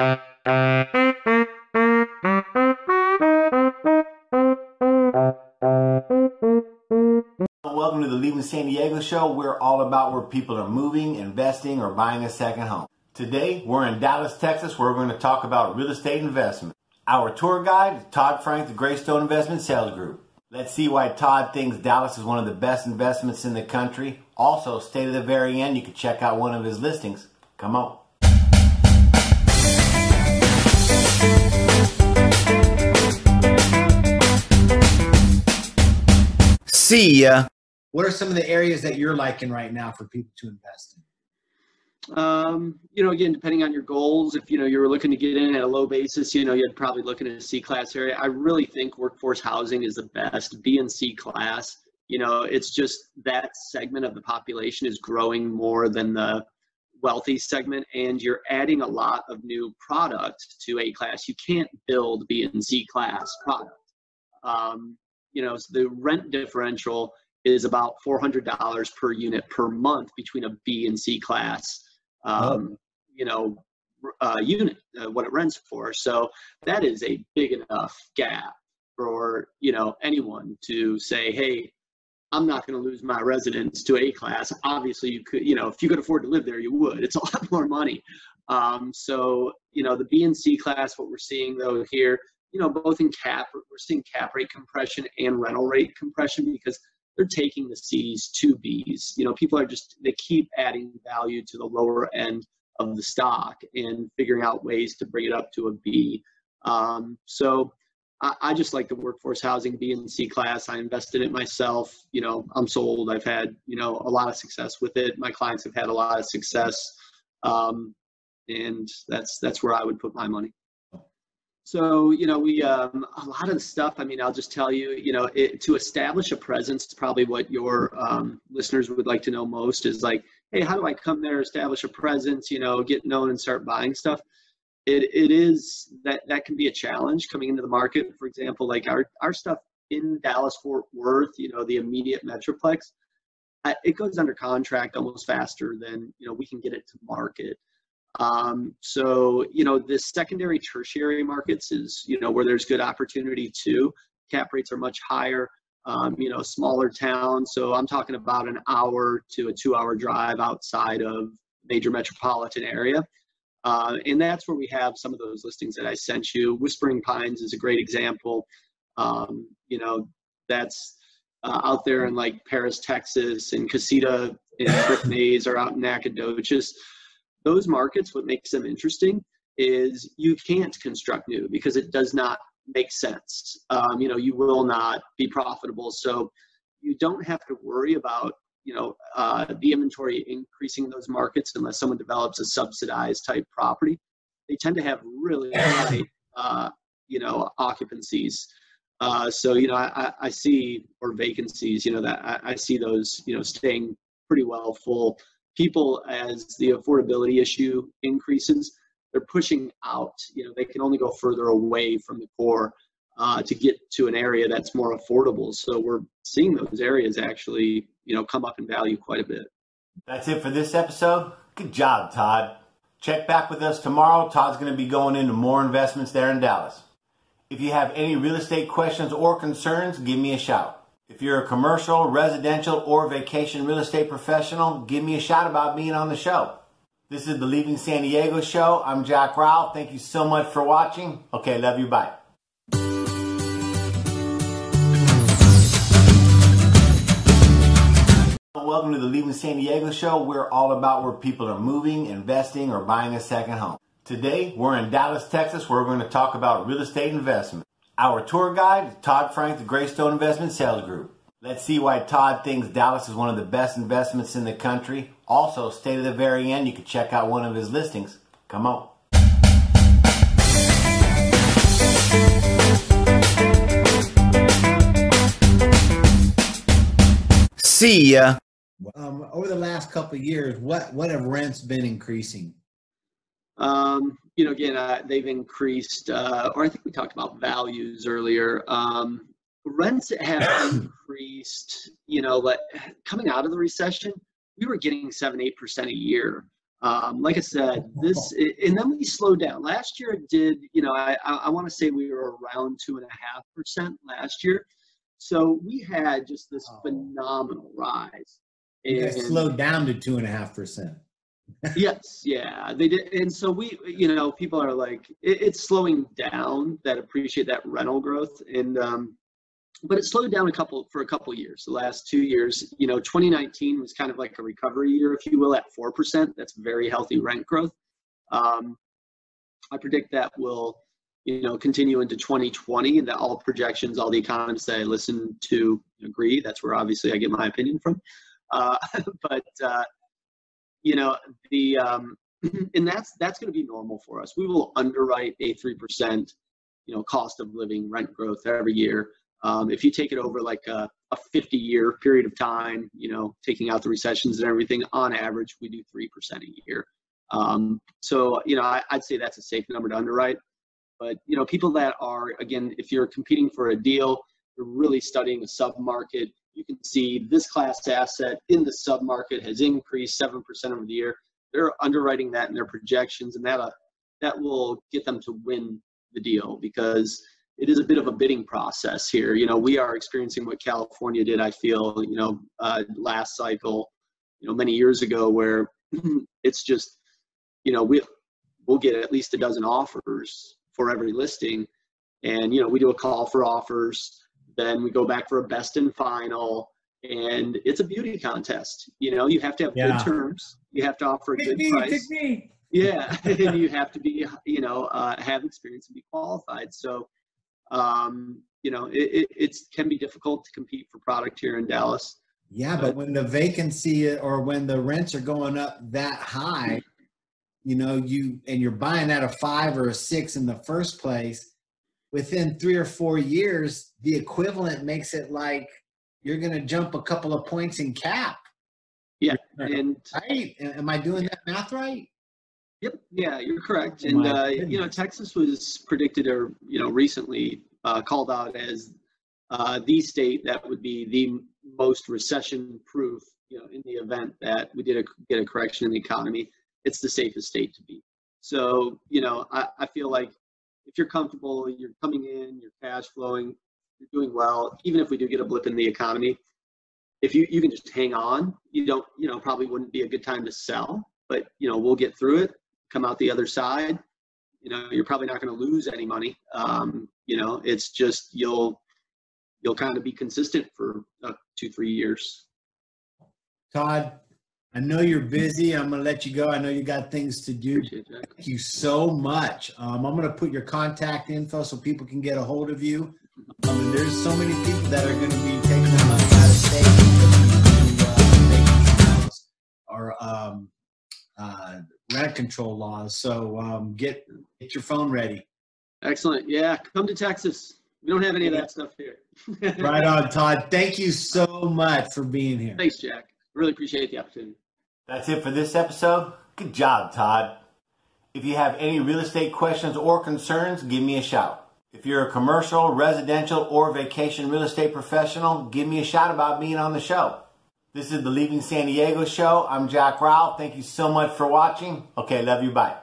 Welcome to the Leaving San Diego show. We're all about where people are moving, investing, or buying a second home. Today, we're in Dallas, Texas, where we're going to talk about real estate investment. Our tour guide is Todd Franks, the Greystone Investment Sales Group. Let's see why Todd thinks Dallas is one of the best investments in the country. Also, stay to the very end. You can check out one of his listings. Come on. See ya. What are some of the areas that you're liking right now for people to invest in? Um, you know, again, depending on your goals, if you know you're looking to get in at a low basis, you know, you'd probably look at a C class area. I really think workforce housing is the best B and C class. You know, it's just that segment of the population is growing more than the wealthy segment, and you're adding a lot of new product to A class. You can't build B and C class product. Um, you know, so the rent differential is about $400 per unit per month between a B and C class um, you know, uh, unit, uh, what it rents for. So that is a big enough gap for you know anyone to say, hey, I'm not going to lose my residence to A class. Obviously, you could, you know, if you could afford to live there, you would. It's a lot more money. Um, so you know, the B and C class, what we're seeing though here, you know, both in cap, we're seeing cap rate compression and rental rate compression because they're taking the C's to B's. You know, people are just they keep adding value to the lower end of the stock and figuring out ways to bring it up to a B. Um, so I, I, just like the workforce housing B and C class. I invested in it myself. You know, I'm sold. I've had you know a lot of success with it. My clients have had a lot of success, um, and that's that's where I would put my money. So, you know, we, um, a lot of the stuff, I mean, I'll just tell you, you know, it, to establish a presence, is probably what your um, listeners would like to know most is like, hey, how do I come there, establish a presence, you know, get known and start buying stuff? It, it is that that can be a challenge coming into the market. For example, like our, our stuff in Dallas Fort Worth, you know, the immediate Metroplex, it goes under contract almost faster than, you know, we can get it to market. Um, so, you know, the secondary tertiary markets is, you know, where there's good opportunity too. Cap rates are much higher, um, you know, smaller towns. So I'm talking about an hour to a two hour drive outside of major metropolitan area. Uh, and that's where we have some of those listings that I sent you. Whispering Pines is a great example. Um, you know, that's uh, out there in like Paris, Texas, and Casita and Brick Maze are out in Nacogdoches those markets, what makes them interesting is you can't construct new because it does not make sense. Um, you know, you will not be profitable. So you don't have to worry about, you know, uh, the inventory increasing in those markets unless someone develops a subsidized type property. They tend to have really high, uh, you know, occupancies. Uh, so, you know, I, I see, or vacancies, you know, that I, I see those, you know, staying pretty well full people as the affordability issue increases they're pushing out you know they can only go further away from the core uh, to get to an area that's more affordable. So we're seeing those areas actually you know come up in value quite a bit. That's it for this episode. Good job todd. Check back with us tomorrow. Todd's going to be going into more investments there in dallas. If you have any real estate questions or concerns give me a shout if you're a commercial, residential, or vacation real estate professional, give me a shout about being on the show. This is the Leaving San Diego show. I'm Jack Rowell. Thank you so much for watching. Okay, love you. Bye. Welcome to the Leaving San Diego show. We're all about where people are moving, investing, or buying a second home. Today, we're in Dallas, Texas, where we're going to talk about real estate investment. Our tour guide is Todd Franks, the Greystone Investment Sales Group. Let's see why Todd thinks Dallas is one of the best investments in the country. Also, stay to the very end. You can check out one of his listings. Come on. See ya. Um, over the last couple of years, what what have rents been increasing? Um, you know, again, uh, they've increased, uh, or I think we talked about values earlier. Um, rents have increased, you know, but coming out of the recession, we were getting seven, eight percent a year. Um, like I said, this and then we slowed down. Last year it did, you know, I I want to say we were around two and a half percent last year. So we had just this phenomenal rise. And slowed down to two and a half percent. Yes, yeah, they did. And so we, you know, people are like, it, it's slowing down that appreciate that rental growth. And um, but it slowed down a couple for a couple years. The last two years, you know, 2019 was kind of like a recovery year, if you will, at four percent. That's very healthy rent growth. Um, I predict that will, you know, continue into 2020, and that all projections, all the economists that I listen to agree. That's where obviously I get my opinion from. Uh, but uh, you know, the um, and that's that's going to be normal for us. We will underwrite a three percent, you know, cost of living rent growth every year. Um, if you take it over like a, a 50 year period of time, you know, taking out the recessions and everything, on average, we do 3% a year. Um, so, you know, I, would say that's a safe number to underwrite. But, you know, people that are, again, if you're competing for a deal, you're really studying a sub market, you can see this class asset in the sub market has increased 7% over the year. They're underwriting that in their projections, and that, uh, that will get them to win the deal because it is a bit of a bidding process here. You know, we are experiencing what California did. I feel, you know, uh, last cycle, you know, many years ago, where it's just, you know, we we'll get at least a dozen offers for every listing, and you know, we do a call for offers. Then we go back for a best and final, and it's a beauty contest. You know, you have to have yeah. good terms. You have to offer a pick good me, price. Yeah, and you have to be, you know, uh, have experience and be qualified. So um, you know, it, it it's can be difficult to compete for product here in Dallas. Yeah, but, but when the vacancy or when the rents are going up that high, you know, you and you're buying at a five or a six in the first place, within three or four years, the equivalent makes it like you're going to jump a couple of points in cap. Yeah, and right. Am I doing that math right? Yep. Yeah, you're correct. And uh, you know, Texas was predicted or you know recently uh, called out as uh, the state that would be the most recession-proof. You know, in the event that we did a, get a correction in the economy, it's the safest state to be. So you know, I, I feel like if you're comfortable, you're coming in, you're cash flowing, you're doing well. Even if we do get a blip in the economy, if you you can just hang on, you don't you know probably wouldn't be a good time to sell. But you know, we'll get through it come out the other side, you know, you're probably not going to lose any money. Um, you know, it's just you'll you'll kind of be consistent for uh, two three years. Todd, I know you're busy. I'm going to let you go. I know you got things to do. Thank you so much. Um, I'm going to put your contact info so people can get a hold of you. Um, there's so many people that are going to be taking them outside of state uh, or um, uh, rent control laws. So um, get get your phone ready. Excellent. Yeah, come to Texas. We don't have any of that stuff here. right on, Todd. Thank you so much for being here. Thanks, Jack. Really appreciate the opportunity. That's it for this episode. Good job, Todd. If you have any real estate questions or concerns, give me a shout. If you're a commercial, residential, or vacation real estate professional, give me a shout about being on the show. This is the Leaving San Diego show. I'm Jack Rowell. Thank you so much for watching. Okay, love you. Bye.